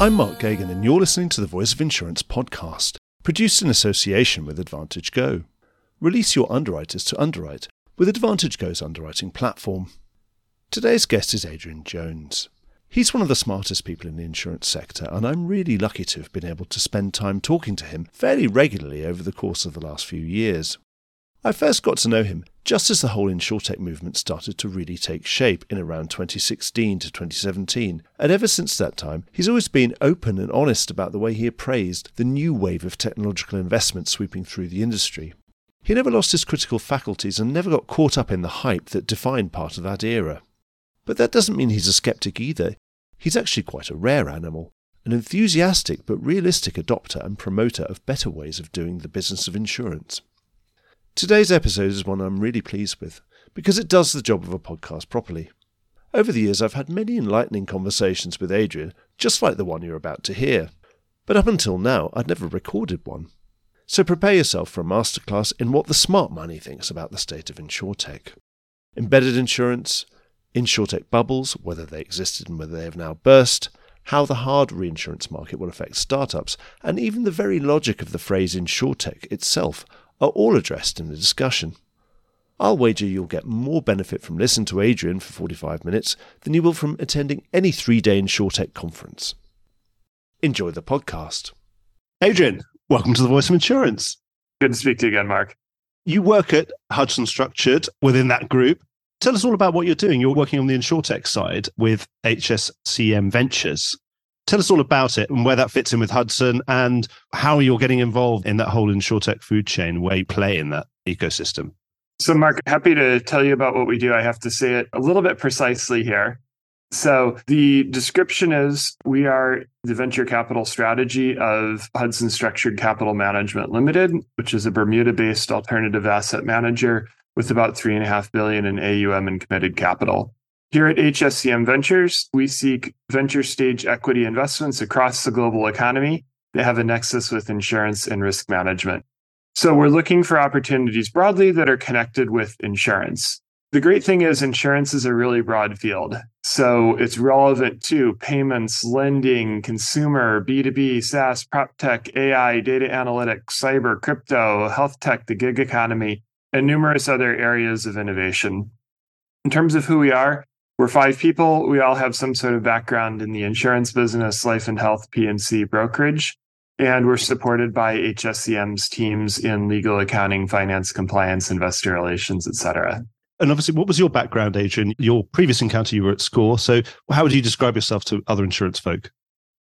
I'm Mark Geoghegan, and you're listening to the Voice of Insurance podcast, produced in association with Advantage Go. Release your underwriters to underwrite with Advantage Go's underwriting platform. Today's guest is Adrian Jones. He's one of the smartest people in the insurance sector, and I'm really lucky to have been able to spend time talking to him fairly regularly over the course of the last few years. I first got to know him just as the whole insurtech movement started to really take shape in around 2016 to 2017, and ever since that time, he's always been open and honest about the way he appraised the new wave of technological investment sweeping through the industry. He never lost his critical faculties and never got caught up in the hype that defined part of that era. But that doesn't mean he's a skeptic either. He's actually quite a rare animal, an enthusiastic but realistic adopter and promoter of better ways of doing the business of insurance. Today's episode is one I'm really pleased with because it does the job of a podcast properly. Over the years, I've had many enlightening conversations with Adrian, just like the one you're about to hear. But up until now, I'd never recorded one. So prepare yourself for a masterclass in what the smart money thinks about the state of insurtech. Embedded insurance, insurtech bubbles, whether they existed and whether they have now burst, how the hard reinsurance market will affect startups, and even the very logic of the phrase insurtech itself are all addressed in the discussion. I'll wager you'll get more benefit from listening to Adrian for 45 minutes than you will from attending any three day InsurTech conference. Enjoy the podcast. Adrian, welcome to the Voice of Insurance. Good to speak to you again, Mark. You work at Hudson Structured within that group. Tell us all about what you're doing. You're working on the InsurTech side with HSCM Ventures. Tell us all about it and where that fits in with Hudson and how you're getting involved in that whole insurtech food chain, where you play in that ecosystem. So, Mark, happy to tell you about what we do. I have to say it a little bit precisely here. So, the description is we are the venture capital strategy of Hudson Structured Capital Management Limited, which is a Bermuda based alternative asset manager with about three and a half billion in AUM and committed capital. Here at HSCM Ventures, we seek venture stage equity investments across the global economy that have a nexus with insurance and risk management. So we're looking for opportunities broadly that are connected with insurance. The great thing is insurance is a really broad field. So it's relevant to payments, lending, consumer, B2B, SaaS, prop tech, AI, data analytics, cyber, crypto, health tech, the gig economy, and numerous other areas of innovation. In terms of who we are, we're five people. We all have some sort of background in the insurance business, life and health, P&C brokerage. And we're supported by HSCM's teams in legal, accounting, finance, compliance, investor relations, et cetera. And obviously, what was your background, Adrian? Your previous encounter, you were at SCOR. So, how would you describe yourself to other insurance folk?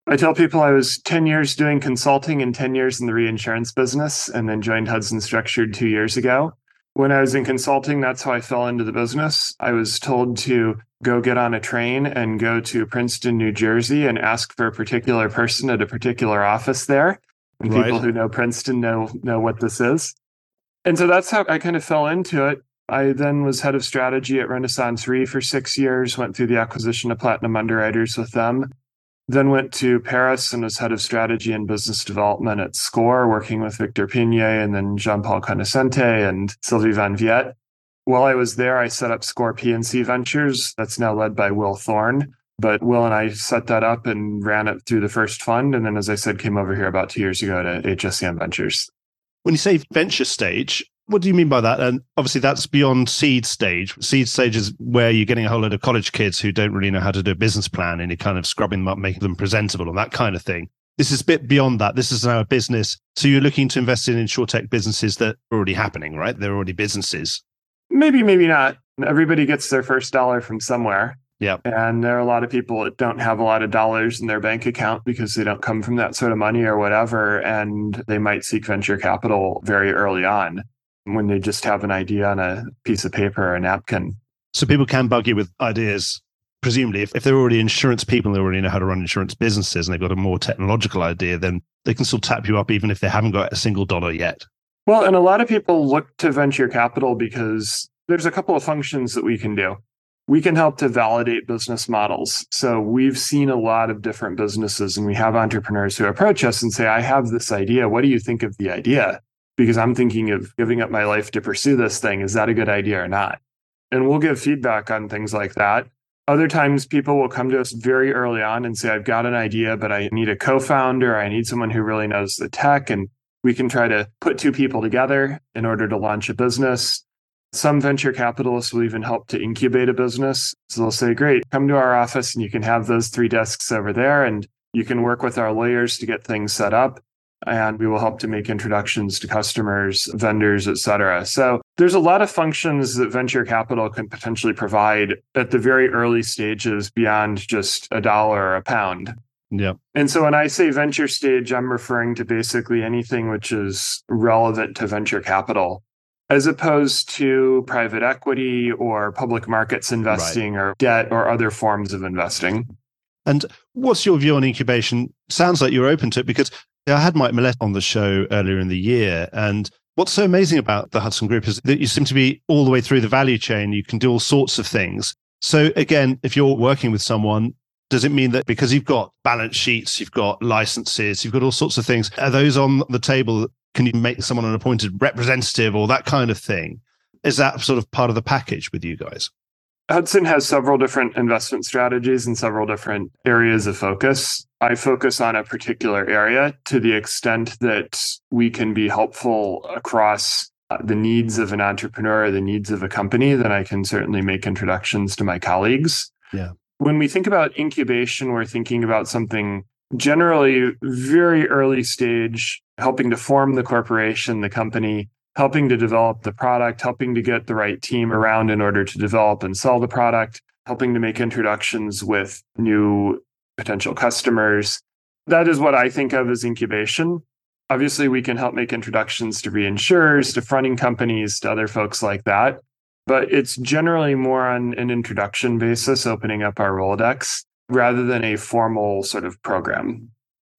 I tell people I was 10 years doing consulting and 10 years in the reinsurance business, and then joined Hudson Structured two years ago. When I was in consulting, that's how I fell into the business. I was told to go get on a train and go to Princeton, New Jersey, and ask for a particular person at a particular office there. And right. people who know Princeton know know what this is. And so that's how I kind of fell into it. I then was head of strategy at Renaissance Re for six years, went through the acquisition of Platinum Underwriters with them, then went to Paris and was head of strategy and business development at SCOR, working with Victor Peignet and then Jean-Paul Conoscente and Sylvie Van Viet. While I was there, I set up SCOR P&C Ventures. That's now led by Will Thorne. But Will and I set that up and ran it through the first fund. And then, as I said, came over here about two years ago to HSCM Ventures. When you say venture stage, what do you mean by that? And obviously, that's beyond seed stage. Seed stage is where you're getting a whole load of college kids who don't really know how to do a business plan and you're kind of scrubbing them up, making them presentable and that kind of thing. This is a bit beyond that. This is now a business. So you're looking to invest in insurtech businesses that are already happening, right? They're already businesses. Maybe, maybe not. Everybody gets their first dollar from somewhere. Yeah. And there are a lot of people that don't have a lot of dollars in their bank account because they don't come from that sort of money or whatever. And they might seek venture capital very early on when they just have an idea on a piece of paper or a napkin. So people can bug you with ideas, presumably. If, if they're already insurance people and they already know how to run insurance businesses and they've got a more technological idea, then they can still tap you up even if they haven't got a single dollar yet. Well, and a lot of people look to venture capital because there's a couple of functions that we can do. We can help to validate business models. So we've seen a lot of different businesses and we have entrepreneurs who approach us and say, I have this idea. What do you think of the idea? because I'm thinking of giving up my life to pursue this thing. Is that a good idea or not? And we'll give feedback on things like that. Other times, people will come to us very early on and say, I've got an idea, but I need a co founder. I need someone who really knows the tech. And we can try to put two people together in order to launch a business. Some venture capitalists will even help to incubate a business. So they'll say, Great, come to our office and you can have those three desks over there and you can work with our lawyers to get things set up and we will help to make introductions to customers, vendors, et cetera. So there's a lot of functions that venture capital can potentially provide at the very early stages beyond just a dollar or a pound. Yeah. And so when I say venture stage, I'm referring to basically anything which is relevant to venture capital, as opposed to private equity or public markets investing right. or debt or other forms of investing. And what's your view on incubation? Sounds like you're open to it because I had Mike Millette on the show earlier in the year. And what's so amazing about the Hudson Group is that you seem to be all the way through the value chain. You can do all sorts of things. So, again, if you're working with someone, does it mean that because you've got balance sheets, you've got licenses, you've got all sorts of things, are those on the table? Can you make someone an appointed representative or that kind of thing? Is that sort of part of the package with you guys? Hudson has several different investment strategies and several different areas of focus. I focus on a particular area to the extent that we can be helpful across uh, the needs of an entrepreneur, the needs of a company, then I can certainly make introductions to my colleagues. Yeah. When we think about incubation, we're thinking about something generally very early stage, helping to form the corporation, the company, helping to develop the product, helping to get the right team around in order to develop and sell the product, helping to make introductions with new potential customers. That is what I think of as incubation. Obviously, we can help make introductions to reinsurers, to fronting companies, to other folks like that. But it's generally more on an introduction basis, opening up our Rolodex rather than a formal sort of program.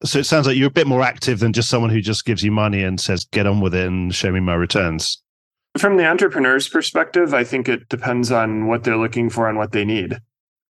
So it sounds like you're a bit more active than just someone who just gives you money and says, get on with it and show me my returns. From the entrepreneur's perspective, I think it depends on what they're looking for and what they need.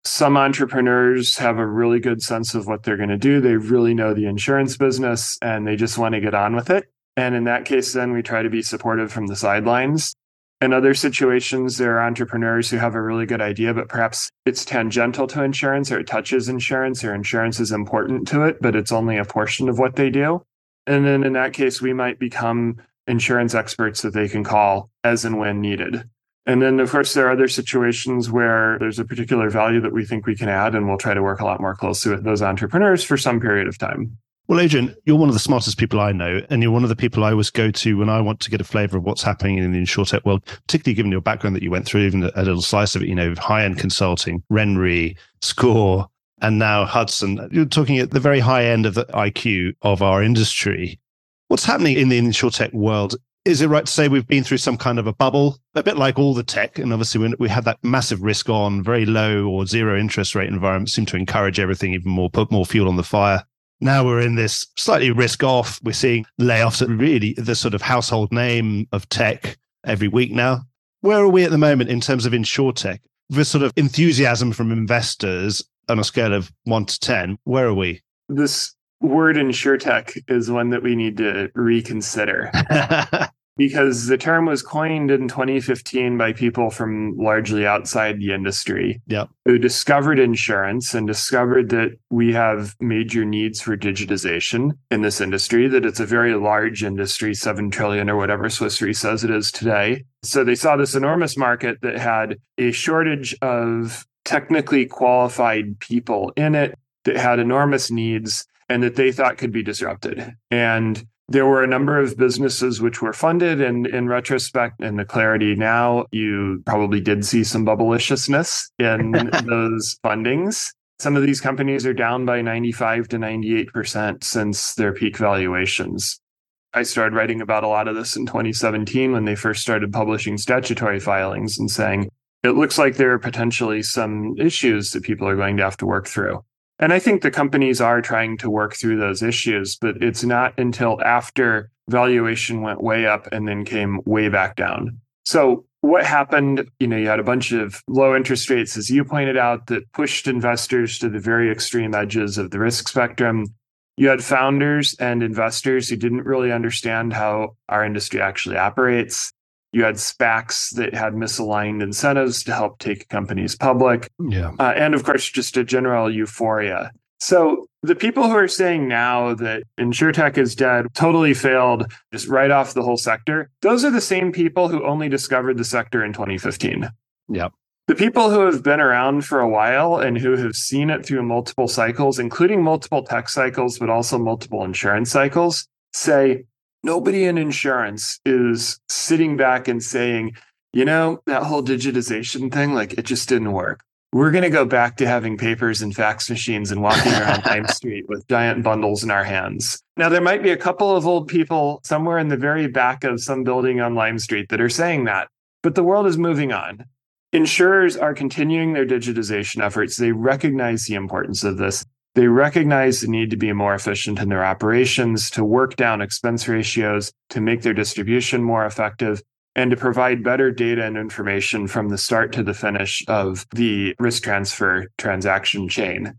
Some entrepreneurs have a really good sense of what they're going to do. They really know the insurance business and they just want to get on with it. And in that case, then we try to be supportive from the sidelines in other situations, there are entrepreneurs who have a really good idea, but perhaps it's tangential to insurance or it touches insurance or insurance is important to it, but it's only a portion of what they do. And then in that case, we might become insurance experts that they can call as and when needed. And then, of course, there are other situations where there's a particular value that we think we can add, and we'll try to work a lot more closely with those entrepreneurs for some period of time. Well, Adrian, you're one of the smartest people I know, and you're one of the people I always go to when I want to get a flavor of what's happening in the insurtech world, particularly given your background that you went through, even a little slice of it, you know, high end consulting, RenRe, SCOR, and now Hudson. You're talking at the very high end of the IQ of our industry. What's happening in the insurtech world? Is it right to say we've been through some kind of a bubble, a bit like all the tech? And obviously, when we had that massive risk on, very low or zero interest rate environment, seemed to encourage everything even more, put more fuel on the fire. Now we're in this slightly risk off. We're seeing layoffs at really the sort of household name of tech every week now. Where are we at the moment in terms of insurtech? The sort of enthusiasm from investors on a scale of one to 10, where are we? This word insurtech is one that we need to reconsider. because the term was coined in 2015 by people from largely outside the industry yep. who discovered insurance and discovered that we have major needs for digitization in this industry, that it's a very large industry, 7 trillion or whatever Swiss Re says it is today. So they saw this enormous market that had a shortage of technically qualified people in it that had enormous needs and that they thought could be disrupted. And there were a number of businesses which were funded, and in retrospect, and the clarity now, you probably did see some bubbleiciousness in those fundings. Some of these companies are down by 95 to 98% since their peak valuations. I started writing about a lot of this in 2017 when they first started publishing statutory filings and saying, it looks like there are potentially some issues that people are going to have to work through. And I think the companies are trying to work through those issues, but it's not until after valuation went way up and then came way back down. So what happened? You know, you had a bunch of low interest rates, as you pointed out, that pushed investors to the very extreme edges of the risk spectrum. You had founders and investors who didn't really understand how our industry actually operates. You had SPACs that had misaligned incentives to help take companies public. Yeah. Uh, and of course, just a general euphoria. So the people who are saying now that insurtech is dead, totally failed, just write off the whole sector, those are the same people who only discovered the sector in 2015. Yep. The people who have been around for a while and who have seen it through multiple cycles, including multiple tech cycles, but also multiple insurance cycles, say nobody in insurance is sitting back and saying, you know, that whole digitization thing, like it just didn't work. We're going to go back to having papers and fax machines and walking around Lime Street with giant bundles in our hands. Now, there might be a couple of old people somewhere in the very back of some building on Lime Street that are saying that, but the world is moving on. Insurers are continuing their digitization efforts. They recognize the importance of this. They recognize the need to be more efficient in their operations, to work down expense ratios, to make their distribution more effective, and to provide better data and information from the start to the finish of the risk transfer transaction chain.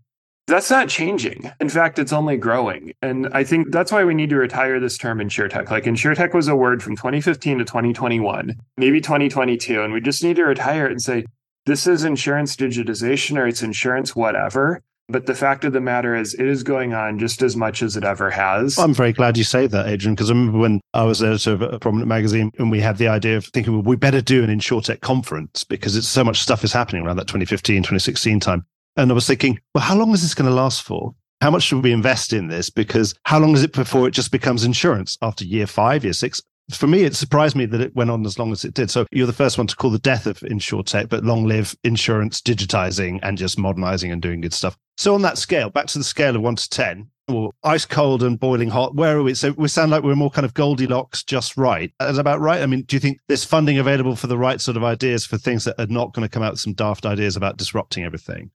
That's not changing. In fact, it's only growing. And I think that's why we need to retire this term insurtech. Like insurtech was a word from 2015 to 2021, maybe 2022. And we just need to retire it and say, this is insurance digitization or it's insurance whatever. But the fact of the matter is, it is going on just as much as it ever has. I'm very glad you say that, Adrian, because I remember when I was editor of a prominent magazine and we had the idea of thinking, well, we better do an InsurTech conference because it's so much stuff is happening around that 2015, 2016 time. And I was thinking, well, how long is this going to last for? How much should we invest in this? Because how long is it before it just becomes insurance after year five, year six? For me, it surprised me that it went on as long as it did. So you're the first one to call the death of insurtech, but long live insurance digitizing and just modernizing and doing good stuff. So on that scale, back to the scale of one to 10, or ice cold and boiling hot, where are we? So we sound like we're more kind of Goldilocks, just right. Is about right? I mean, do you think there's funding available for the right sort of ideas for things that are not going to come out with some daft ideas about disrupting everything?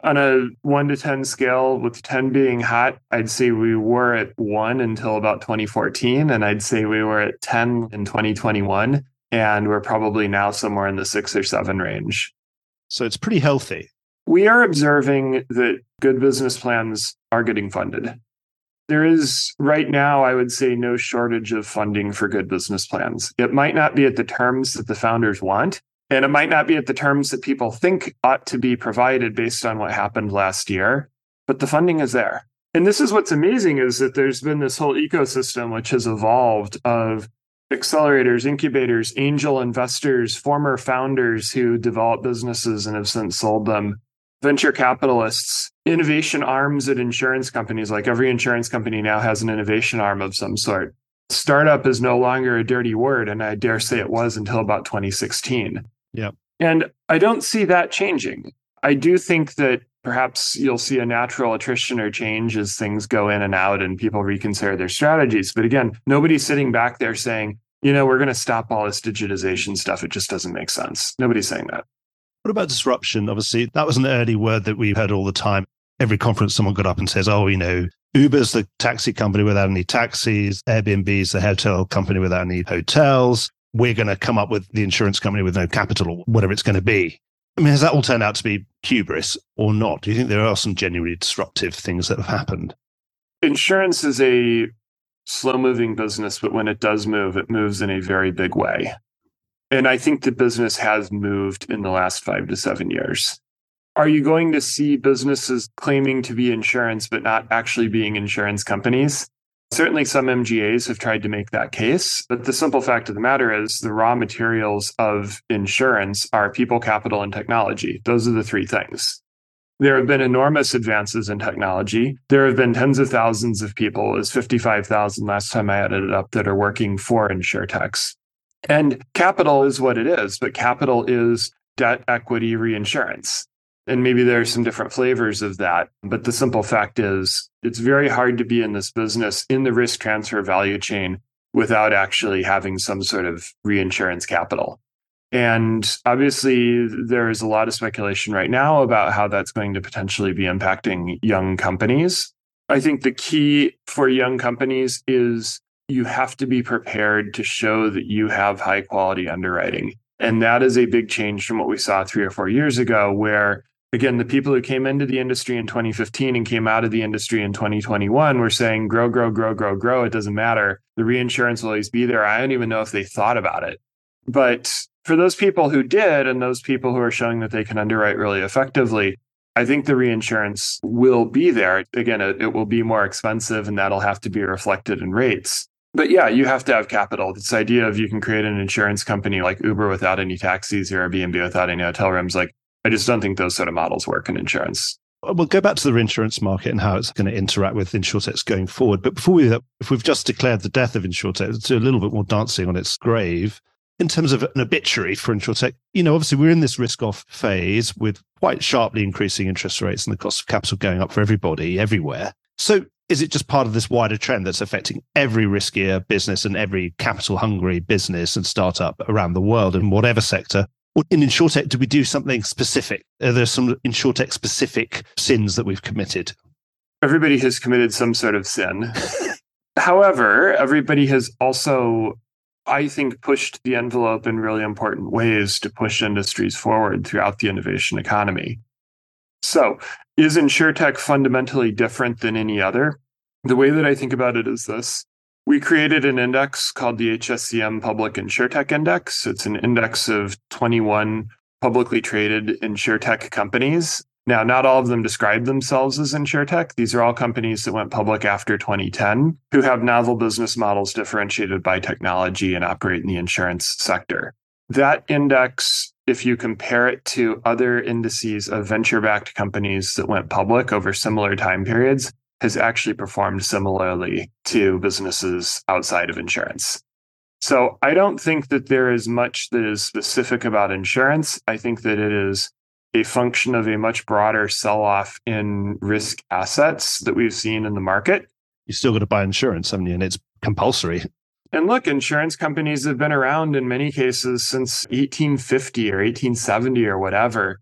On a one to 10 scale, with 10 being hot, I'd say we were at one until about 2014. And I'd say we were at 10 in 2021. And we're probably now somewhere in the six or seven range. So it's pretty healthy. We are observing that good business plans are getting funded. There is right now, I would say, no shortage of funding for good business plans. It might not be at the terms that the founders want, and it might not be at the terms that people think ought to be provided based on what happened last year, but the funding is there. And this is what's amazing is that there's been this whole ecosystem which has evolved of accelerators, incubators, angel investors, former founders who developed businesses and have since sold them, venture capitalists, innovation arms at insurance companies. Like every insurance company now has an innovation arm of some sort. Startup is no longer a dirty word, and I dare say it was until about 2016. Yeah. And I don't see that changing. I do think that perhaps you'll see a natural attrition or change as things go in and out and people reconsider their strategies. But again, nobody's sitting back there saying, you know, we're going to stop all this digitization stuff. It just doesn't make sense. Nobody's saying that. What about disruption? Obviously, that was an early word that we heard all the time. Every conference, someone got up and says, oh, you know, Uber's the taxi company without any taxis. Airbnb's the hotel company without any hotels we're going to come up with the insurance company with no capital or whatever it's going to be. I mean, has that all turned out to be hubris or not? Do you think there are some genuinely disruptive things that have happened? Insurance is a slow moving business, but when it does move, it moves in a very big way. And I think the business has moved in the last five to seven years. Are you going to see businesses claiming to be insurance, but not actually being insurance companies? Certainly, some MGAs have tried to make that case, but the simple fact of the matter is the raw materials of insurance are people, capital, and technology. Those are the three things. There have been enormous advances in technology. There have been tens of thousands of people, as 55,000 last time I added it up, that are working for insurtechs. And capital is what it is, but capital is debt, equity, reinsurance. And maybe there are some different flavors of that. But the simple fact is, it's very hard to be in this business in the risk transfer value chain without actually having some sort of reinsurance capital. And obviously, there is a lot of speculation right now about how that's going to potentially be impacting young companies. I think the key for young companies is you have to be prepared to show that you have high quality underwriting. And that is a big change from what we saw three or four years ago, where again, the people who came into the industry in 2015 and came out of the industry in 2021 were saying, grow, grow, grow, grow, grow. It doesn't matter. The reinsurance will always be there. I don't even know if they thought about it. But for those people who did and those people who are showing that they can underwrite really effectively, I think the reinsurance will be there. Again, it, it, will be more expensive and that'll have to be reflected in rates. But yeah, you have to have capital. This idea of you can create an insurance company like Uber without any taxis or Airbnb without any hotel rooms, like I just don't think those sort of models work in insurance. Uh, we'll go back to the reinsurance market and how it's going to interact with insurtechs going forward. But before we, that, if we've just declared the death of insurtech, let's do a little bit more dancing on its grave in terms of an obituary for InsurTech, you know, obviously we're in this risk off phase with quite sharply increasing interest rates and the cost of capital going up for everybody everywhere. So is it just part of this wider trend that's affecting every riskier business and every capital hungry business and startup around the world in whatever sector? Or in InsurTech, do we do something specific? Are there some InsurTech specific sins that we've committed? Everybody has committed some sort of sin. However, everybody has also I think, pushed the envelope in really important ways to push industries forward throughout the innovation economy. So, is InsurTech fundamentally different than any other? The way that I think about it is this. We created an index called the HSCM Public InsurTech Index. It's an index of 21 publicly traded InsurTech companies now, not all of them describe themselves as insurtech. These are all companies that went public after 2010 who have novel business models differentiated by technology and operate in the insurance sector. That index, if you compare it to other indices of venture backed companies that went public over similar time periods, has actually performed similarly to businesses outside of insurance. So I don't think that there is much that is specific about insurance. I think that it is a function of a much broader sell off in risk assets that we've seen in the market. You still got to buy insurance, haven't you? And it's compulsory. And look, insurance companies have been around in many cases since 1850 or 1870 or whatever.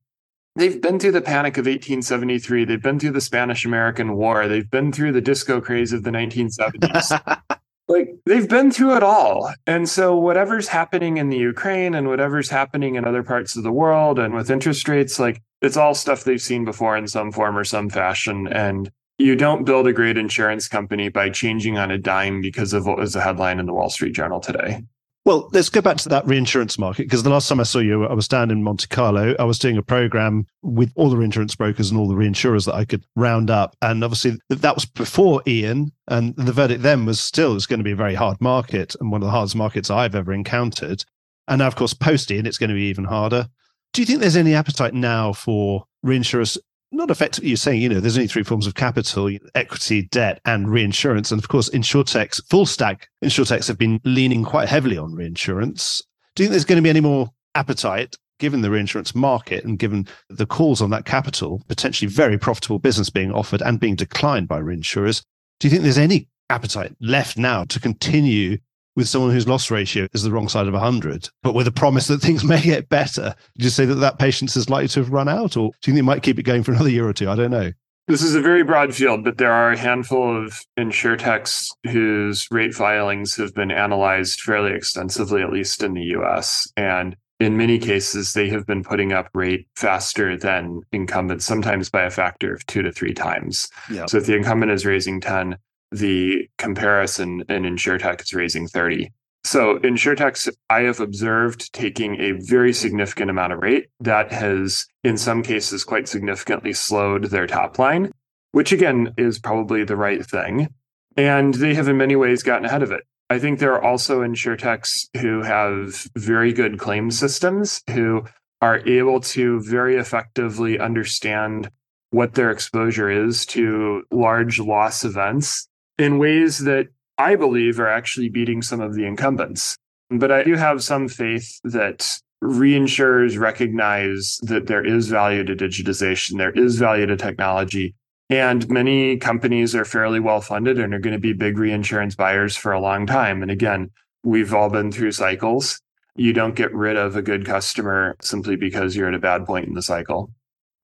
They've been through the panic of 1873. They've been through the Spanish American War. They've been through the disco craze of the 1970s. like they've been through it all. And so whatever's happening in the Ukraine and whatever's happening in other parts of the world and with interest rates, like it's all stuff they've seen before in some form or some fashion. And you don't build a great insurance company by changing on a dime because of what was the headline in the Wall Street Journal today. Well, let's go back to that reinsurance market because the last time I saw you, I was down in Monte Carlo. I was doing a program with all the reinsurance brokers and all the reinsurers that I could round up. And obviously, that was before Ian. And the verdict then was still it's going to be a very hard market and one of the hardest markets I've ever encountered. And now, of course, post Ian, it's going to be even harder. Do you think there's any appetite now for reinsurers not effectively you're saying, you know, there's only three forms of capital, equity, debt, and reinsurance. And of course, insurtechs, full stack insurtechs have been leaning quite heavily on reinsurance. Do you think there's going to be any more appetite given the reinsurance market and given the calls on that capital, potentially very profitable business being offered and being declined by reinsurers? Do you think there's any appetite left now to continue with someone whose loss ratio is the wrong side of 100, but with a promise that things may get better? Do you say that that patience is likely to have run out, or do you think they might keep it going for another year or two? I don't know. This is a very broad field, but there are a handful of insurtechs whose rate filings have been analyzed fairly extensively, at least in the US. And in many cases, they have been putting up rate faster than incumbents, sometimes by a factor of two to three times. So if the incumbent is raising 10, the comparison in insurtech is raising 30 so insurtechs i have observed taking a very significant amount of rate that has in some cases quite significantly slowed their top line which again is probably the right thing. And they have in many ways gotten ahead of it. I think there are also insurtechs who have very good claim systems who are able to very effectively understand what their exposure is to large loss events in ways that I believe are actually beating some of the incumbents. But I do have some faith that reinsurers recognize that there is value to digitization, there is value to technology. And many companies are fairly well funded and are going to be big reinsurance buyers for a long time. And again, we've all been through cycles. You don't get rid of a good customer simply because you're at a bad point in the cycle.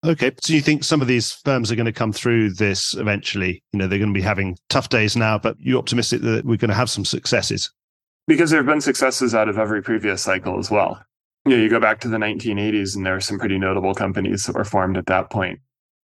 Okay. So you think some of these firms are going to come through this eventually? You know, they're going to be having tough days now, but you're optimistic that we're going to have some successes? Because there have been successes out of every previous cycle as well. You know, you go back to the 1980s and there are some pretty notable companies that were formed at that point.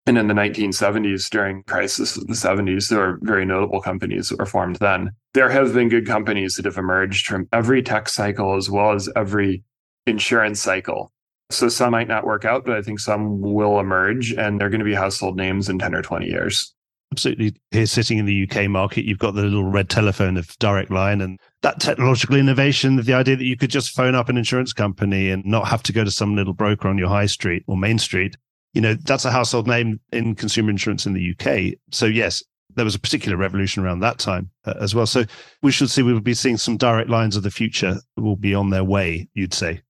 And in the 1970s, during crisis of the 70s, there were very notable companies that were formed then. There have been good companies that have emerged from every tech cycle as well as every insurance cycle. So some might not work out, but I think some will emerge and they're going to be household names in 10 or 20 years. Absolutely. Here, sitting in the UK market, you've got the little red telephone of Direct Line and that technological innovation, the idea that you could just phone up an insurance company and not have to go to some little broker on your high street or main street. You know, that's a household name in consumer insurance in the UK. So, yes, there was a particular revolution around that time uh, as well. So, we should see we will be seeing some direct lines of the future will be on their way, you'd say.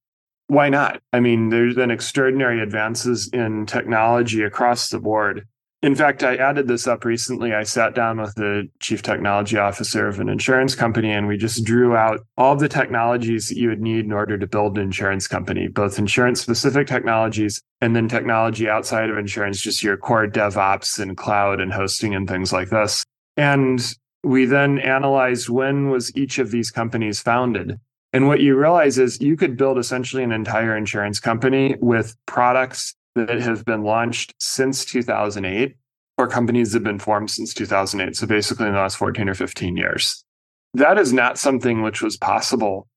Why not? I mean, there's been extraordinary advances in technology across the board in fact, I added this up recently. I sat down with the chief technology officer of an insurance company and we just drew out all the technologies that you would need in order to build an insurance company, both insurance specific technologies and then technology outside of insurance, just your core DevOps and cloud and hosting and things like this. And we then analyzed when was each of these companies founded. And what you realize is you could build essentially an entire insurance company with products that have been launched since 2008 or companies that have been formed since 2008. So basically in the last 14 or 15 years. That is not something which was possible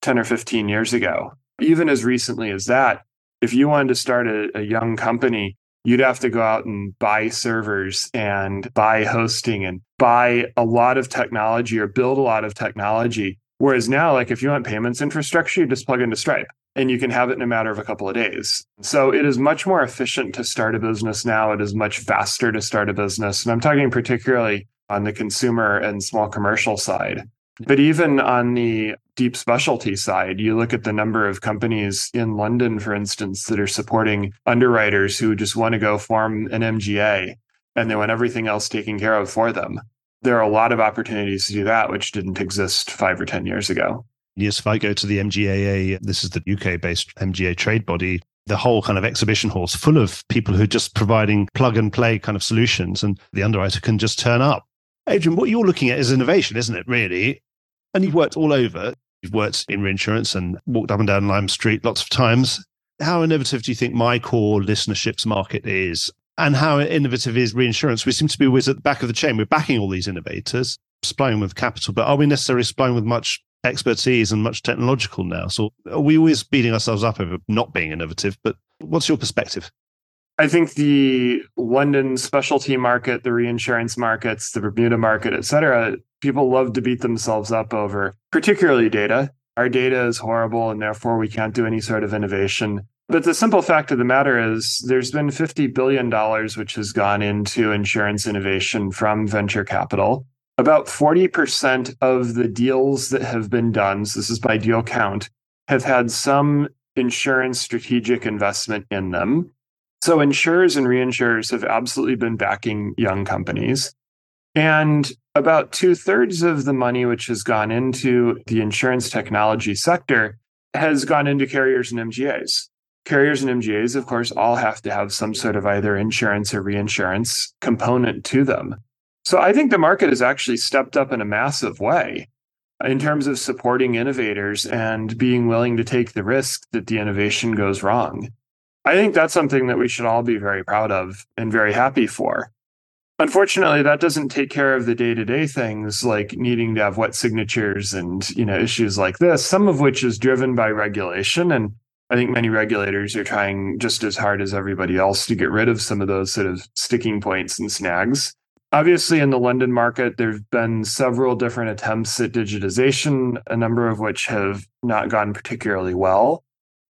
10 or 15 years ago. Even as recently as that, if you wanted to start a, a young company, you'd have to go out and buy servers and buy hosting and buy a lot of technology or build a lot of technology. Whereas now, like if you want payments infrastructure, you just plug into Stripe and you can have it in a matter of a couple of days. So it is much more efficient to start a business now. It is much faster to start a business. And I'm talking particularly on the consumer and small commercial side. But even on the deep specialty side, you look at the number of companies in London, for instance, that are supporting underwriters who just want to go form an MGA and they want everything else taken care of for them. There are a lot of opportunities to do that, which didn't exist five or 10 years ago. Yes, if I go to the MGAA, this is the UK based MGA trade body, the whole kind of exhibition hall is full of people who are just providing plug and play kind of solutions, and the underwriter can just turn up. Adrian, what you're looking at is innovation, isn't it, really? And you've worked all over. You've worked in reinsurance and walked up and down Lime Street lots of times. How innovative do you think my core listenership's market is? And how innovative is reinsurance? We seem to be always at the back of the chain. We're backing all these innovators, supplying with capital, but are we necessarily supplying with much expertise and much technological now. So are we always beating ourselves up over not being innovative? But what's your perspective? I think the London specialty market, the reinsurance markets, the Bermuda market, et cetera, people love to beat themselves up over, particularly data. Our data is horrible and therefore we can't do any sort of innovation. But the simple fact of the matter is there's been $50 billion which has gone into insurance innovation from venture capital about 40% of the deals that have been done, so this is by deal count, have had some insurance strategic investment in them. So insurers and reinsurers have absolutely been backing young companies. And about two thirds of the money which has gone into the insurance technology sector has gone into carriers and MGAs. Carriers and MGAs, of course, all have to have some sort of either insurance or reinsurance component to them. So I think the market has actually stepped up in a massive way in terms of supporting innovators and being willing to take the risk that the innovation goes wrong. I think that's something that we should all be very proud of and very happy for. Unfortunately, that doesn't take care of the day-to-day things like needing to have wet signatures and, you know, issues like this, some of which is driven by regulation and I think many regulators are trying just as hard as everybody else to get rid of some of those sort of sticking points and snags. Obviously, in the London market, there have been several different attempts at digitization, a number of which have not gone particularly well.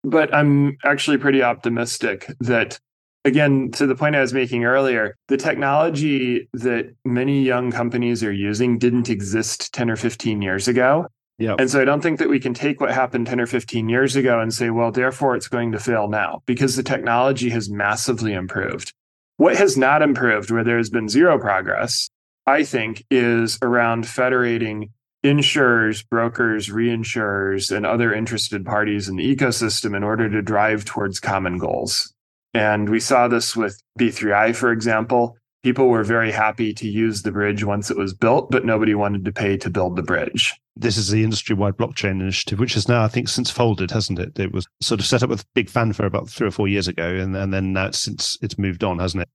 But I'm actually pretty optimistic that, again, to the point I was making earlier, the technology that many young companies are using didn't exist 10 or 15 years ago. Yeah. And so I don't think that we can take what happened 10 or 15 years ago and say, well, therefore it's going to fail now because the technology has massively improved. What has not improved, where there has been zero progress, I think, is around federating insurers, brokers, reinsurers, and other interested parties in the ecosystem in order to drive towards common goals. And we saw this with B3I, for example. People were very happy to use the bridge once it was built, but nobody wanted to pay to build the bridge this is the industry-wide blockchain initiative, which is now, I think, since folded, hasn't it? It was sort of set up with big fanfare about three or four years ago, and, and then now it's, since it's moved on, hasn't it?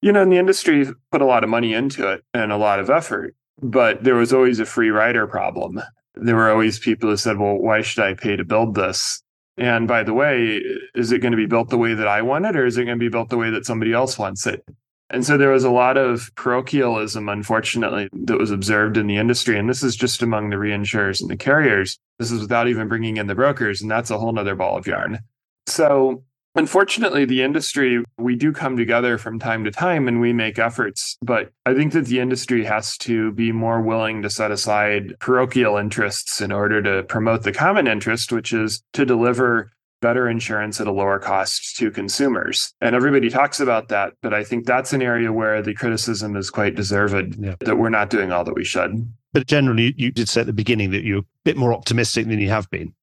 You know, and the industry put a lot of money into it and a lot of effort, but there was always a free rider problem. There were always people who said, well, why should I pay to build this? And by the way, is it going to be built the way that I want it, or is it going to be built the way that somebody else wants it? And so there was a lot of parochialism, unfortunately, that was observed in the industry. And this is just among the reinsurers and the carriers. This is without even bringing in the brokers. And that's a whole nother ball of yarn. So Unfortunately, the industry, we do come together from time to time and we make efforts, but I think that the industry has to be more willing to set aside parochial interests in order to promote the common interest, which is to deliver better insurance at a lower cost to consumers. And everybody talks about that, but I think that's an area where the criticism is quite deserved yeah. that we're not doing all that we should. But generally, you did say at the beginning that you're a bit more optimistic than you have been.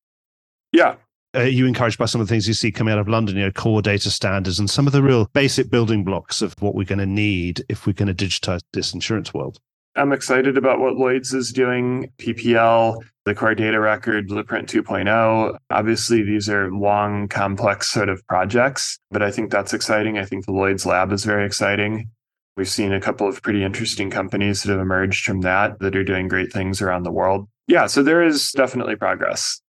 Yeah, are you encouraged by some of the things you see coming out of London, you know, core data standards and some of the real basic building blocks of what we're going to need if we're going to digitize this insurance world? I'm excited about what Lloyd's is doing, PPL, the core data record, Blueprint 2.0. Obviously, these are long, complex sort of projects, but I think that's exciting. I think the Lloyd's lab is very exciting. We've seen a couple of pretty interesting companies that have emerged from that that are doing great things around the world. Yeah, so there is definitely progress.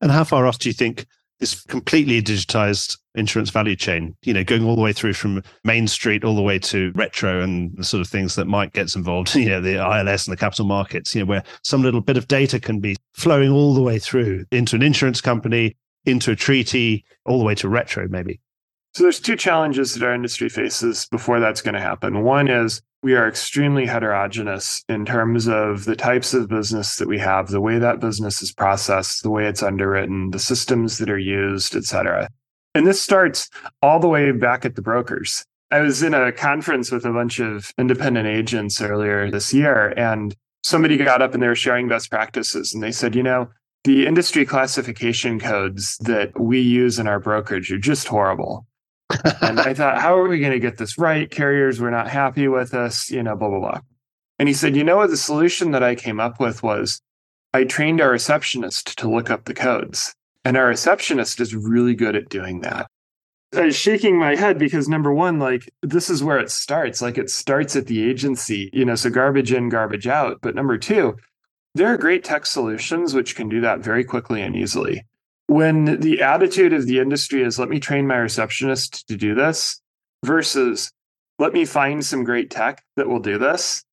And how far off do you think this completely digitized insurance value chain, you know, going all the way through from Main Street all the way to retro and the sort of things that Mike gets involved, you know, the ILS and the capital markets, you know, where some little bit of data can be flowing all the way through into an insurance company, into a treaty, all the way to retro, maybe. So there's two challenges that our industry faces before that's going to happen. One is we are extremely heterogeneous in terms of the types of business that we have, the way that business is processed, the way it's underwritten, the systems that are used, et cetera. And this starts all the way back at the brokers. I was in a conference with a bunch of independent agents earlier this year, and somebody got up and they were sharing best practices. And they said, you know, the industry classification codes that we use in our brokerage are just horrible and I thought, how are we going to get this right? Carriers were not happy with us, you know, blah, blah, blah. And he said, you know what? The solution that I came up with was I trained our receptionist to look up the codes. And our receptionist is really good at doing that. I was shaking my head because number one, like this is where it starts. Like it starts at the agency, you know, so garbage in, garbage out. But number two, there are great tech solutions which can do that very quickly and easily when the attitude of the industry is let me train my receptionist to do this versus let me find some great tech that will do this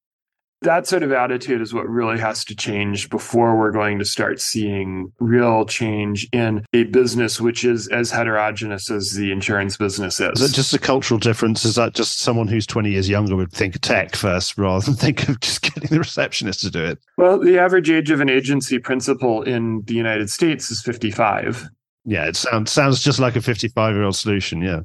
that sort of attitude is what really has to change before we're going to start seeing real change in a business which is as heterogeneous as the insurance business is. Is that just a cultural difference? Is that just someone who's 20 years younger would think tech first rather than think of just getting the receptionist to do it? Well, the average age of an agency principal in the United States is 55. Yeah, it sounds sounds just like a 55 year old solution. Yeah.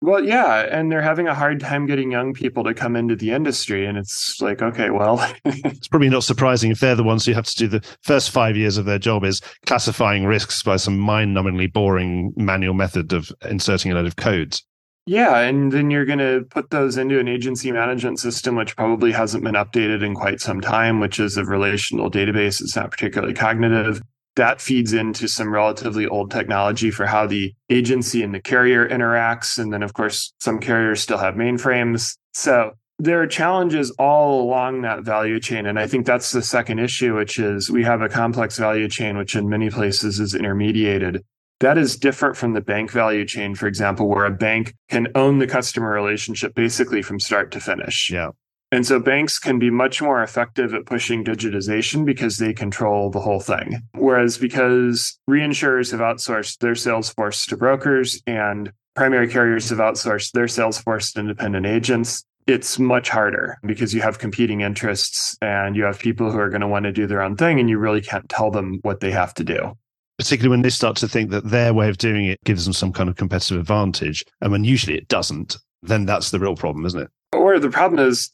Well, yeah, and they're having a hard time getting young people to come into the industry, and it's like, okay, well, it's probably not surprising if they're the ones who have to do the first five years of their job is classifying risks by some mind-numbingly boring manual method of inserting a load of codes. Yeah, and then you're going to put those into an agency management system, which probably hasn't been updated in quite some time, which is a relational database. It's not particularly cognitive that feeds into some relatively old technology for how the agency and the carrier interacts. And then, of course, some carriers still have mainframes. So there are challenges all along that value chain. And I think that's the second issue, which is we have a complex value chain, which in many places is intermediated. That is different from the bank value chain, for example, where a bank can own the customer relationship basically from start to finish. Yeah. And so banks can be much more effective at pushing digitization because they control the whole thing. Whereas because reinsurers have outsourced their sales force to brokers and primary carriers have outsourced their sales force to independent agents, it's much harder because you have competing interests and you have people who are going to want to do their own thing and you really can't tell them what they have to do. Particularly when they start to think that their way of doing it gives them some kind of competitive advantage. And when usually it doesn't, then that's the real problem, isn't it? Or the problem is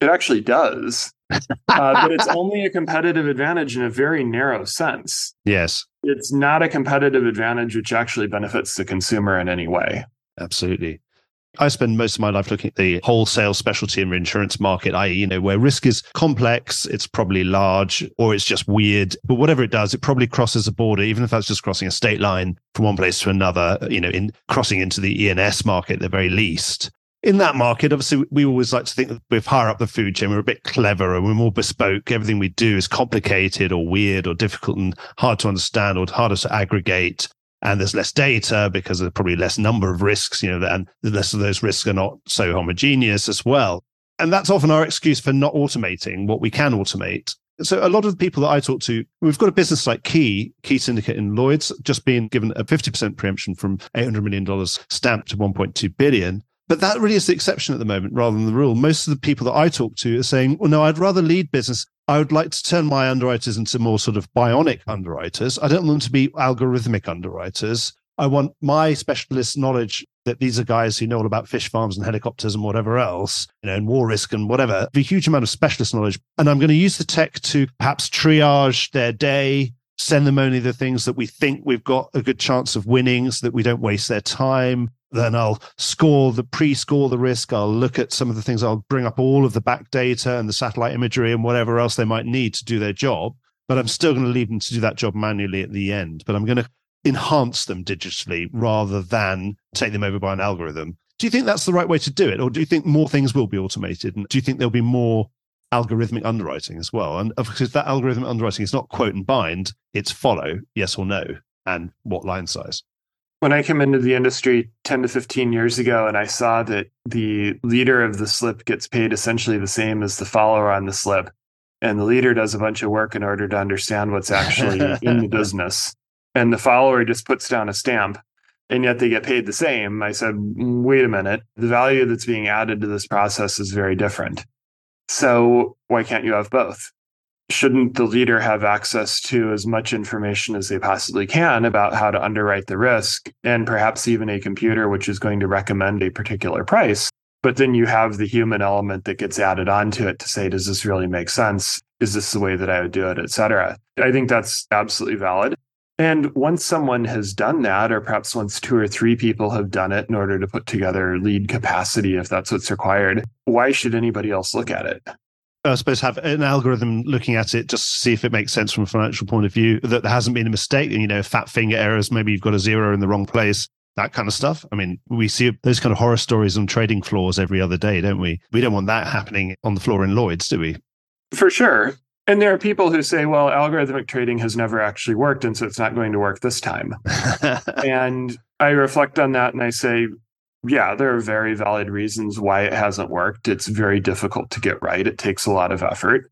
it actually does. uh, but it's only a competitive advantage in a very narrow sense. Yes. It's not a competitive advantage which actually benefits the consumer in any way. Absolutely. I spend most of my life looking at the wholesale specialty and reinsurance market, i.e., you know, where risk is complex, it's probably large, or it's just weird. But whatever it does, it probably crosses a border, even if that's just crossing a state line from one place to another, you know, in crossing into the E&S market at the very least in that market, obviously, we always like to think that we're higher up the food chain. We're a bit cleverer. And we're more bespoke. Everything we do is complicated or weird or difficult and hard to understand or harder to aggregate. And there's less data because there's probably less number of risks, you know, and less of those risks are not so homogeneous as well. And that's often our excuse for not automating what we can automate. So a lot of the people that I talk to, we've got a business like Ki, Ki Syndicate in Lloyd's, just being given a 50% preemption from $800 million stamped to 1.2 billion. But that really is the exception at the moment rather than the rule. Most of the people that I talk to are saying, well, no, I'd rather lead business. I would like to turn my underwriters into more sort of bionic underwriters. I don't want them to be algorithmic underwriters. I want my specialist knowledge that these are guys who know all about fish farms and helicopters and whatever else, you know, and war risk and whatever, a huge amount of specialist knowledge. And I'm going to use the tech to perhaps triage their day, send them only the things that we think we've got a good chance of winning so that we don't waste their time then I'll score the pre-score the risk. I'll look at some of the things. I'll bring up all of the back data and the satellite imagery and whatever else they might need to do their job. But I'm still going to leave them to do that job manually at the end. But I'm going to enhance them digitally rather than take them over by an algorithm. Do you think that's the right way to do it, or do you think more things will be automated? And do you think there'll be more algorithmic underwriting as well? And of because that algorithmic underwriting is not quote and bind, it's follow yes or no, and what line size when I came into the industry 10 to 15 years ago and I saw that the leader of the slip gets paid essentially the same as the follower on the slip, and the leader does a bunch of work in order to understand what's actually in the business, and the follower just puts down a stamp, and yet they get paid the same, I said, wait a minute, the value that's being added to this process is very different. So why can't you have both? Shouldn't the leader have access to as much information as they possibly can about how to underwrite the risk and perhaps even a computer which is going to recommend a particular price? But then you have the human element that gets added onto it to say does this really make sense? Is this the way that i would do it etc i think that's absolutely valid. And once someone has done that or perhaps once two or three people have done it in order to put together lead capacity if that's what's required why should anybody else look at it Uh, I suppose, have an algorithm looking at it just to see if it makes sense from a financial point of view, that there hasn't been a mistake. And, you know, fat finger errors, maybe you've got a zero in the wrong place, that kind of stuff. I mean, we see those kind of horror stories on trading floors every other day, don't we? We don't want that happening on the floor in Lloyd's, do we? For sure. And there are people who say, well, algorithmic trading has never actually worked, and so it's not going to work this time. and I reflect on that and I say, yeah, there are very valid reasons why it hasn't worked. It's very difficult to get right, it takes a lot of effort.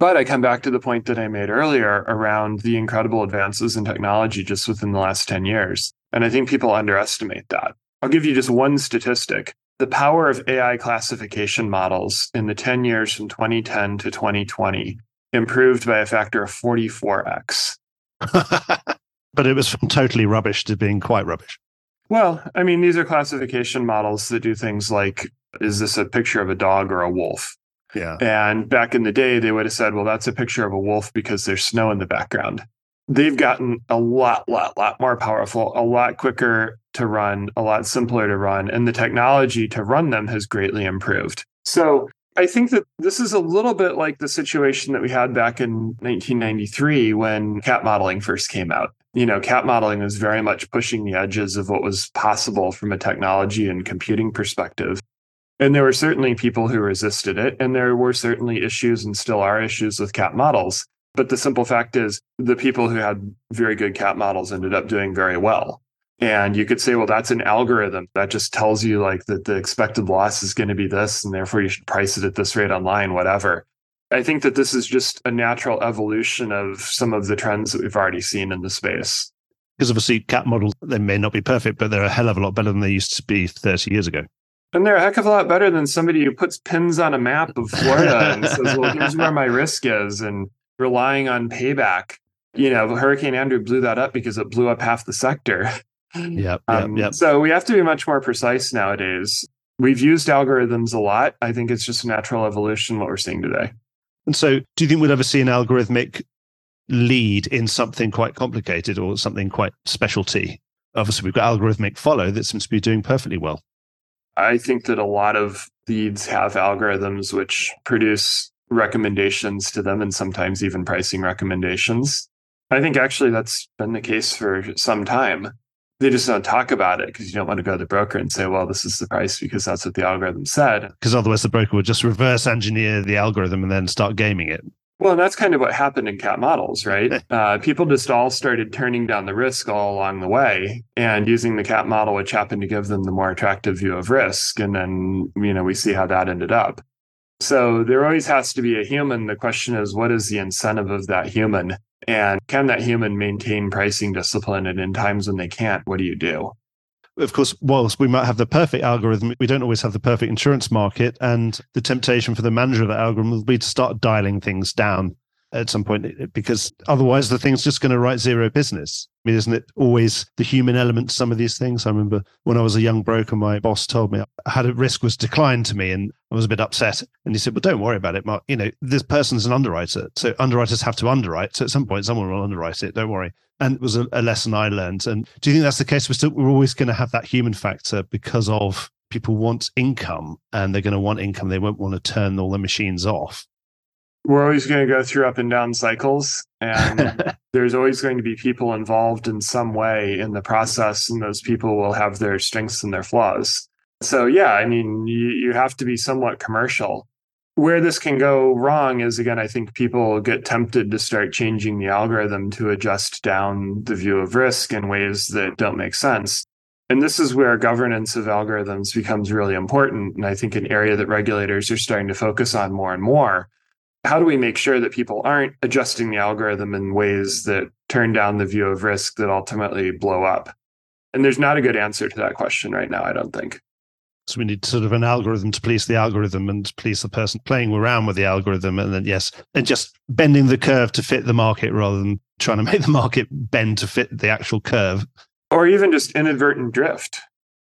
But I come back to the point that I made earlier around the incredible advances in technology just within the last 10 years. And I think people underestimate that. I'll give you just one statistic. The power of AI classification models in the 10 years from 2010 to 2020 improved by a factor of 44x. but it was from totally rubbish to being quite rubbish. Well, I mean, these are classification models that do things like is this a picture of a dog or a wolf? Yeah. And back in the day, they would have said, well, that's a picture of a wolf because there's snow in the background. They've gotten a lot, lot, lot more powerful, a lot quicker to run, a lot simpler to run, and the technology to run them has greatly improved. So I think that this is a little bit like the situation that we had back in 1993 when cat modeling first came out you know, cat modeling was very much pushing the edges of what was possible from a technology and computing perspective. And there were certainly people who resisted it, and there were certainly issues and still are issues with cat models. But the simple fact is, the people who had very good cat models ended up doing very well. And you could say, well, that's an algorithm that just tells you like that the expected loss is going to be this, and therefore you should price it at this rate online, whatever. I think that this is just a natural evolution of some of the trends that we've already seen in the space. Because obviously, cat models, they may not be perfect, but they're a hell of a lot better than they used to be 30 years ago. And they're a heck of a lot better than somebody who puts pins on a map of Florida and says, well, here's where my risk is, and relying on payback. You know, Hurricane Andrew blew that up because it blew up half the sector. Yeah. Um, yep. So we have to be much more precise nowadays. We've used algorithms a lot. I think it's just a natural evolution what we're seeing today. And so, do you think we'll ever see an algorithmic lead in something quite complicated or something quite specialty? Obviously, we've got algorithmic follow that seems to be doing perfectly well. I think that a lot of leads have algorithms which produce recommendations to them and sometimes even pricing recommendations. I think actually that's been the case for some time. They just don't talk about it because you don't want to go to the broker and say, well, this is the price because that's what the algorithm said. Because otherwise the broker would just reverse engineer the algorithm and then start gaming it. Well, and that's kind of what happened in cat models, right? Uh, people just all started turning down the risk all along the way and using the cat model, which happened to give them the more attractive view of risk. And then, you know, we see how that ended up. So there always has to be a human. The question is, what is the incentive of that human? And can that human maintain pricing discipline? And in times when they can't, what do you do? of course, whilst we might have the perfect algorithm, we don't always have the perfect insurance market. And the temptation for the manager of that algorithm will be to start dialing things down at some point because otherwise the thing's just going to write zero business. I mean, isn't it always the human element to some of these things? I remember when I was a young broker, my boss told me I had a risk was declined to me and I was a bit upset. And he said, Well, don't worry about it, Mark. You know, this person's an underwriter. So underwriters have to underwrite. So at some point, someone will underwrite it. Don't worry. And it was a, a lesson I learned. And do you think that's the case? We're still, we're always going to have that human factor because of people want income and they're going to want income. They won't want to turn all the machines off we're always going to go through up and down cycles and there's always going to be people involved in some way in the process and those people will have their strengths and their flaws. So yeah i mean you, you have to be somewhat commercial. Where this can go wrong is again i think people get tempted to start changing the algorithm to adjust down the view of risk in ways that don't make sense. And this is where governance of algorithms becomes really important and i think an area that regulators are starting to focus on more and more how do we make sure that people aren't adjusting the algorithm in ways that turn down the view of risk that ultimately blow up? And there's not a good answer to that question right now, I don't think. So we need sort of an algorithm to police the algorithm and police the person playing around with the algorithm. And then, yes, and just bending the curve to fit the market rather than trying to make the market bend to fit the actual curve. Or even just inadvertent drift.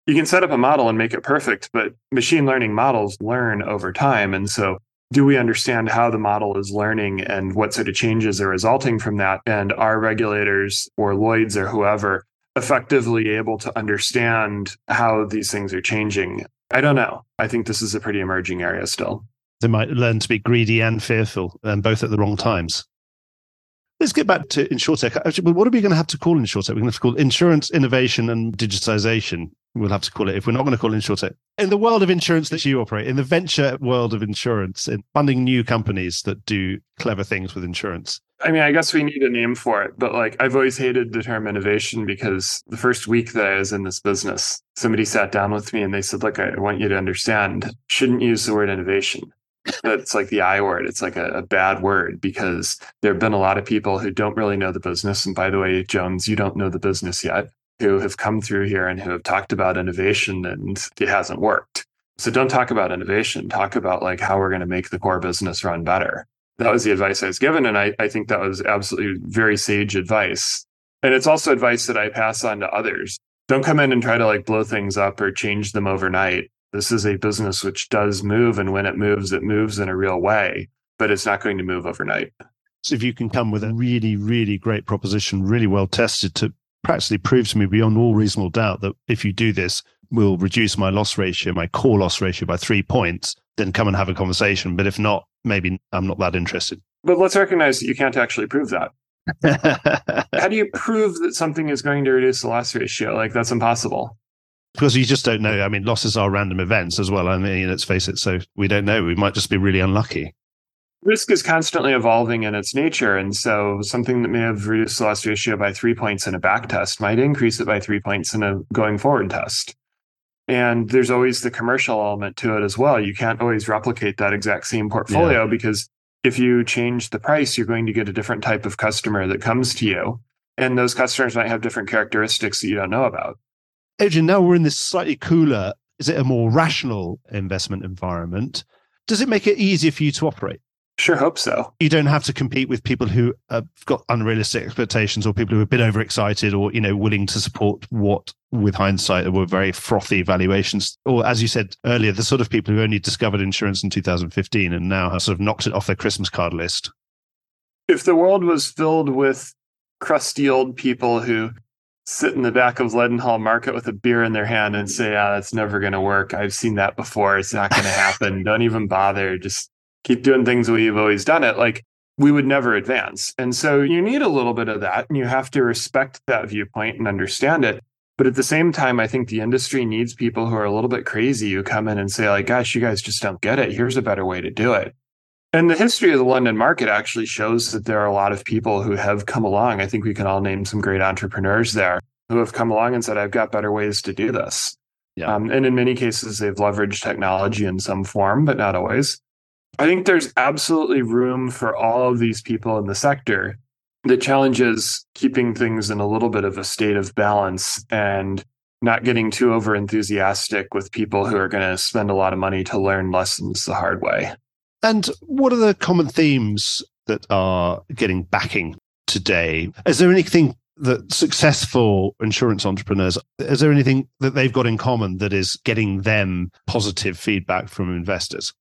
You can set up a model and make it perfect, but machine learning models learn over time. And so do we understand how the model is learning and what sort of changes are resulting from that? And are regulators or Lloyd's or whoever effectively able to understand how these things are changing? I don't know. I think this is a pretty emerging area still. They might learn to be greedy and fearful, and both at the wrong times. Let's get back to insurtech. Actually, what are we going to have to call insurtech? We're going to have to call insurance innovation and digitization. We'll have to call it if we're not going to call it insurtech. In the world of insurance that you operate, in the venture world of insurance, in funding new companies that do clever things with insurance. I mean, I guess we need a name for it, but like I've always hated the term innovation because the first week that I was in this business, somebody sat down with me and they said, Look, I want you to understand, shouldn't use the word innovation that's like the I word. It's like a, a, bad word because there have been a lot of people who don't really know the business. And by the way, Jones, you don't know the business yet, who have come through here and who have talked about innovation and it hasn't worked. So don't talk about innovation. Talk about like how we're going to make the core business run better. That was the advice I was given. And I, I think that was absolutely very sage advice. And it's also advice that I pass on to others. Don't come in and try to like blow things up or change them overnight this is a business which does move. And when it moves, it moves in a real way, but it's not going to move overnight. So if you can come with a really, really great proposition, really well tested to practically prove to me beyond all reasonable doubt that if you do this, will reduce my loss ratio, my core loss ratio by three points, then come and have a conversation. But if not, maybe I'm not that interested. But let's recognize that you can't actually prove that. How do you prove that something is going to reduce the loss ratio? Like that's impossible because you just don't know. I mean, losses are random events as well. I mean, let's face it. So we don't know. We might just be really unlucky. Risk is constantly evolving in its nature. And so something that may have reduced the loss ratio by three points in a back test might increase it by three points in a going forward test. And there's always the commercial element to it as well. You can't always replicate that exact same portfolio yeah. because if you change the price, you're going to get a different type of customer that comes to you. And those customers might have different characteristics that you don't know about. Adrian, now we're in this slightly cooler, is it a more rational investment environment? Does it make it easier for you to operate? Sure hope so. You don't have to compete with people who have got unrealistic expectations or people who have been overexcited or, you know, willing to support what with hindsight were very frothy valuations. Or as you said earlier, the sort of people who only discovered insurance in 2015 and now have sort of knocked it off their Christmas card list. If the world was filled with crusty old people who sit in the back of Leadenhall Market with a beer in their hand and say, "Ah, that's never going to work. I've seen that before. It's not going to happen. Don't even bother. Just keep doing things the way you've always done it." Like we would never advance. And so you need a little bit of that, and you have to respect that viewpoint and understand it. But at the same time, I think the industry needs people who are a little bit crazy who come in and say, like, gosh, you guys just don't get it. Here's a better way to do it. And the history of the London market actually shows that there are a lot of people who have come along. I think we can all name some great entrepreneurs there who have come along and said, I've got better ways to do this. Yeah. Um, and in many cases, they've leveraged technology in some form, but not always. I think there's absolutely room for all of these people in the sector. The challenge is keeping things in a little bit of a state of balance and not getting too over enthusiastic with people who are going to spend a lot of money to learn lessons the hard way. And what are the common themes that are getting backing today? Is there anything that successful insurance entrepreneurs, is there anything that they've got in common that is getting them positive feedback from investors?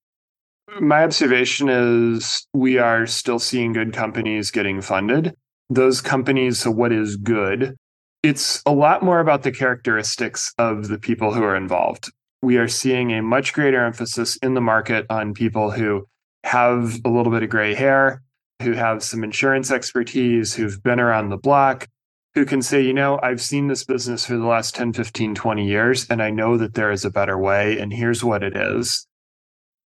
My observation is we are still seeing good companies getting funded. Those companies, so what is good? It's a lot more about the characteristics of the people who are involved. We are seeing a much greater emphasis in the market on people who have a little bit of gray hair, who have some insurance expertise, who've been around the block, who can say, you know, I've seen this business for the last 10, 15, 20 years, and I know that there is a better way, and here's what it is.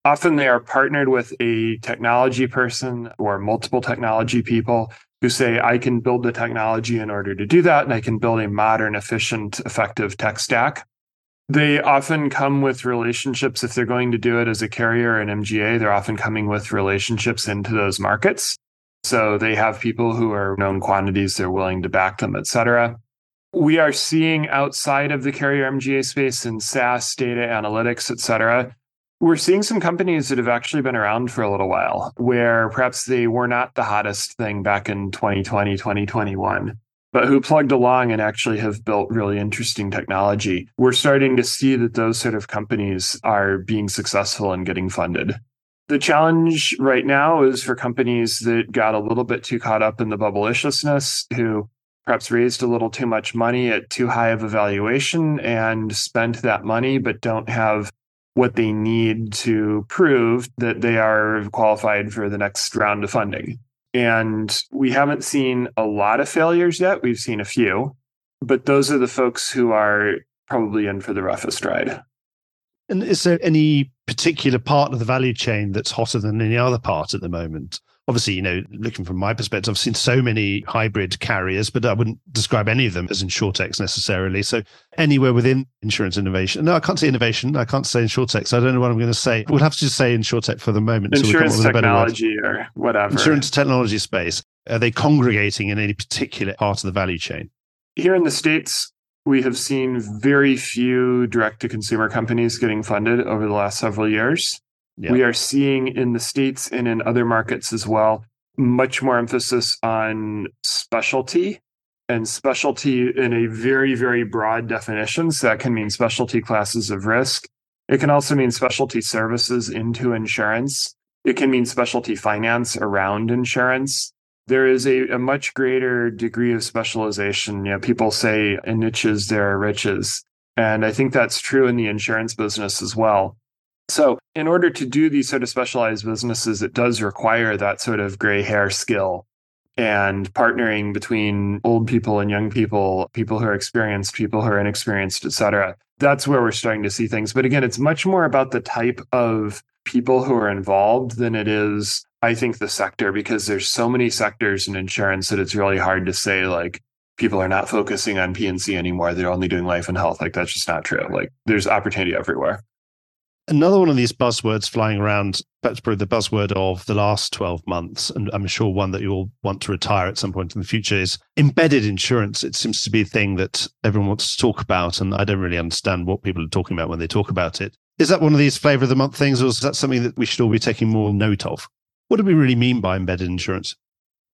Often they are partnered with a technology person or multiple technology people who say, I can build the technology in order to do that, and I can build a modern, efficient, effective tech stack. They often come with relationships. If they're going to do it as a carrier or an MGA, they're often coming with relationships into those markets. So they have people who are known quantities, they're willing to back them, et cetera. We are seeing outside of the carrier MGA space in SaaS, data analytics, et cetera, we're seeing some companies that have actually been around for a little while where perhaps they were not the hottest thing back in 2020, 2021, but who plugged along and actually have built really interesting technology. We're starting to see that those sort of companies are being successful and getting funded. The challenge right now is for companies that got a little bit too caught up in the bubbleiciousness, who perhaps raised a little too much money at too high of a valuation and spent that money, but don't have what they need to prove that they are qualified for the next round of funding. And we haven't seen a lot of failures yet. We've seen a few, but those are the folks who are probably in for the roughest ride. And is there any particular part of the value chain that's hotter than any other part at the moment? Obviously, you know, looking from my perspective, I've seen so many hybrid carriers, but I wouldn't describe any of them as insurtechs necessarily. So anywhere within insurance innovation. No, I can't say innovation. I can't say insurtech. So I don't know what I'm going to say. We'll have to just say insurtech for the moment. Insurance so technology or whatever. Insurance technology space. Are they congregating in any particular part of the value chain? Here in the States, we have seen very few direct to consumer companies getting funded over the last several years. Yeah. We are seeing in the States and in other markets as well much more emphasis on specialty and specialty in a very, very broad definition. So that can mean specialty classes of risk. It can also mean specialty services into insurance. It can mean specialty finance around insurance. There is a, a much greater degree of specialization. You know, people say in niches there are riches. And I think that's true in the insurance business as well. So, in order to do these sort of specialized businesses, it does require that sort of gray hair skill and partnering between old people and young people, people who are experienced, people who are inexperienced, et cetera. That's where we're starting to see things. But again, it's much more about the type of people who are involved than it is, I think, the sector, because there's so many sectors in insurance that it's really hard to say, like, people are not focusing on P&C anymore. They're only doing life and health. Like, that's just not true. Like, there's opportunity everywhere. Another one of these buzzwords flying around, that's probably the buzzword of the last 12 months, and I'm sure one that you'll want to retire at some point in the future is embedded insurance. It seems to be a thing that everyone wants to talk about, and I don't really understand what people are talking about when they talk about it. Is that one of these flavor of the month things, or is that something that we should all be taking more note of? What do we really mean by embedded insurance?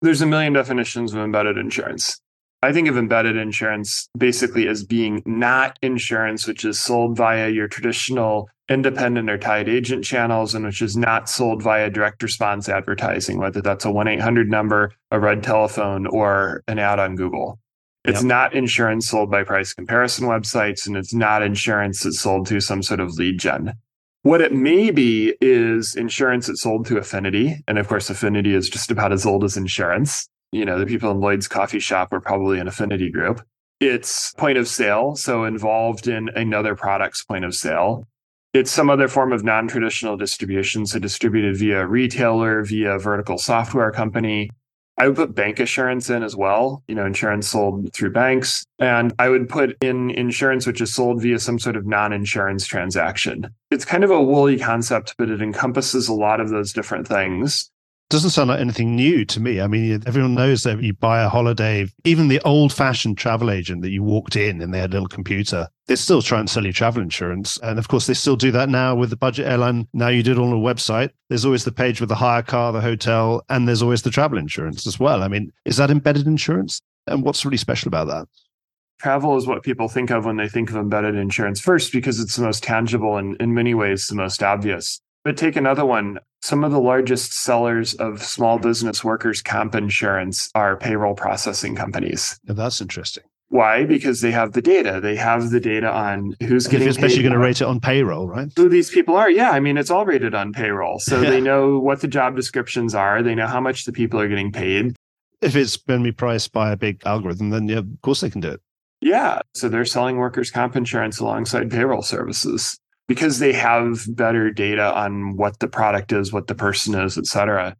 There's a million definitions of embedded insurance. I think of embedded insurance basically as being not insurance, which is sold via your traditional independent or tied agent channels, and which is not sold via direct response advertising, whether that's a 1 800 number, a red telephone, or an ad on Google. It's yep. not insurance sold by price comparison websites, and it's not insurance that's sold to some sort of lead gen. What it may be is insurance that's sold to Affinity. And of course, Affinity is just about as old as insurance you know, the people in Lloyd's coffee shop were probably an affinity group. It's point of sale, so involved in another product's point of sale. It's some other form of non traditional distribution, so distributed via retailer, via vertical software company. I would put bancassurance in as well, you know, insurance sold through banks. And I would put in insurance, which is sold via some sort of non insurance transaction. It's kind of a woolly concept, but it encompasses a lot of those different things doesn't sound like anything new to me. I mean, everyone knows that you buy a holiday, even the old fashioned travel agent that you walked in and they had a little computer, they're still try and sell you travel insurance. And of course, they still do that now with the budget airline. Now you do it on a website. There's always the page with the hire car, the hotel, and there's always the travel insurance as well. I mean, is that embedded insurance? And what's really special about that? Travel is what people think of when they think of embedded insurance first because it's the most tangible and in many ways the most obvious. But take another one. Some of the largest sellers of small business workers' comp insurance are payroll processing companies. Oh, that's interesting. Why? Because they have the data. They have the data on who's getting. Especially going to rate it on payroll, right? Who these people are? Yeah, I mean it's all rated on payroll, so yeah. they know what the job descriptions are. They know how much the people are getting paid. If it's going to be priced by a big algorithm, then yeah, of course they can do it. Yeah, so they're selling workers' comp insurance alongside payroll services because they have better data on what the product is, what the person is, et cetera.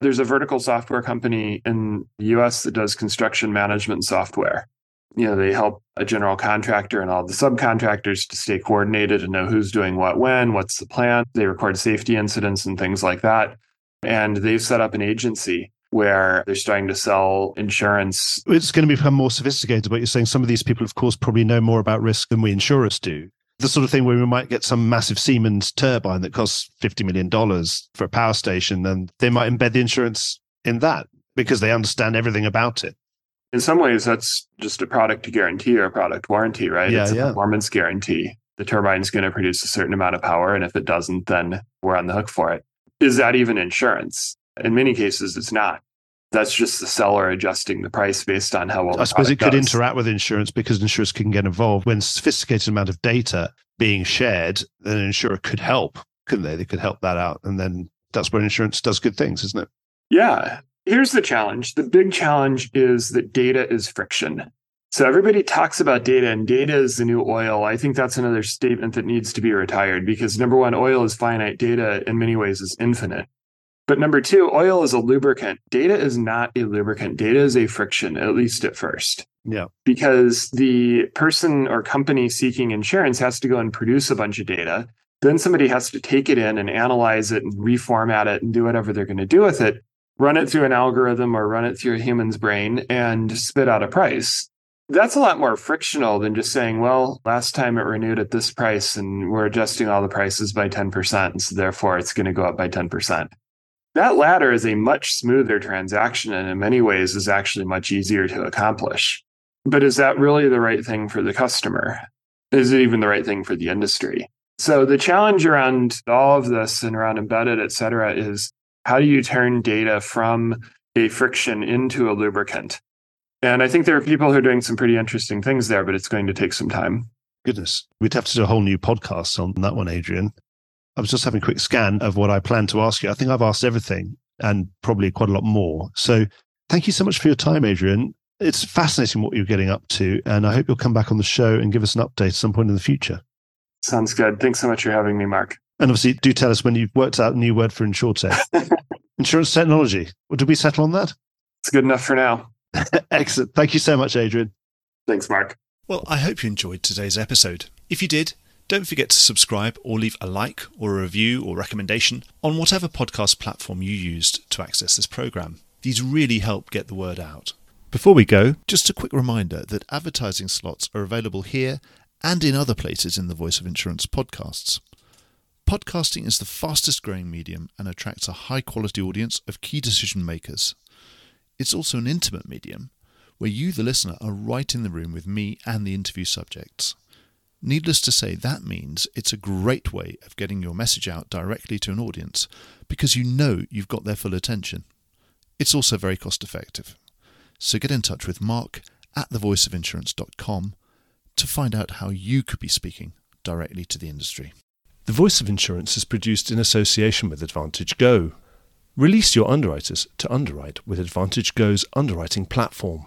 There's a vertical software company in the US that does construction management software. You know, they help a general contractor and all the subcontractors to stay coordinated and know who's doing what when, what's the plan. They record safety incidents and things like that. And they've set up an agency where they're starting to sell insurance. It's going to become more sophisticated, but you're saying some of these people, of course, probably know more about risk than we insurers do the sort of thing where we might get some massive Siemens turbine that costs $50 million for a power station, and they might embed the insurance in that because they understand everything about it. In some ways, that's just a product guarantee or a product warranty, right? Yeah, it's a yeah. performance guarantee. The turbine is going to produce a certain amount of power, and if it doesn't, then we're on the hook for it. Is that even insurance? In many cases, it's not that's just the seller adjusting the price based on how well. I suppose it could does. interact with insurance because insurers can get involved when sophisticated amount of data being shared. Then an insurer could help, couldn't they? They could help that out, and then that's where insurance does good things, isn't it? Yeah. Here's the challenge. The big challenge is that data is friction. So everybody talks about data and data is the new oil. I think that's another statement that needs to be retired because number one, oil is finite. Data in many ways is infinite. But number two, oil is a lubricant. Data is not a lubricant. Data is a friction, at least at first. Yeah. Because the person or company seeking insurance has to go and produce a bunch of data. Then somebody has to take it in and analyze it and reformat it and do whatever they're going to do with it, run it through an algorithm or run it through a human's brain and spit out a price. That's a lot more frictional than just saying, well, last time it renewed at this price and we're adjusting all the prices by 10%. So therefore it's going to go up by 10%. That latter is a much smoother transaction and in many ways is actually much easier to accomplish. But is that really the right thing for the customer? Is it even the right thing for the industry? So the challenge around all of this and around embedded, et cetera, is how do you turn data from a friction into a lubricant? And I think there are people who are doing some pretty interesting things there, but it's going to take some time. Goodness. We'd have to do a whole new podcast on that one, Adrian. I was just having a quick scan of what I plan to ask you. I think I've asked everything and probably quite a lot more. So thank you so much for your time, Adrian. It's fascinating what you're getting up to. And I hope you'll come back on the show and give us an update at some point in the future. Sounds good. Thanks so much for having me, Mark. And obviously, do tell us when you've worked out a new word for insurtech. Insurance technology. Well, did we settle on that? It's good enough for now. Excellent. Thank you so much, Adrian. Thanks, Mark. Well, I hope you enjoyed today's episode. If you did, don't forget to subscribe or leave a like or a review or recommendation on whatever podcast platform you used to access this program. These really help get the word out. Before we go, just a quick reminder that advertising slots are available here and in other places in the Voice of Insurance podcasts. Podcasting is the fastest growing medium and attracts a high quality audience of key decision makers. It's also an intimate medium where you, the listener, are right in the room with me and the interview subjects. Needless to say, that means it's a great way of getting your message out directly to an audience because you know you've got their full attention. It's also very cost effective. So get in touch with Mark at thevoiceofinsurance.com to find out how you could be speaking directly to the industry. The Voice of Insurance is produced in association with Advantage Go. Release your underwriters to underwrite with Advantage Go's underwriting platform.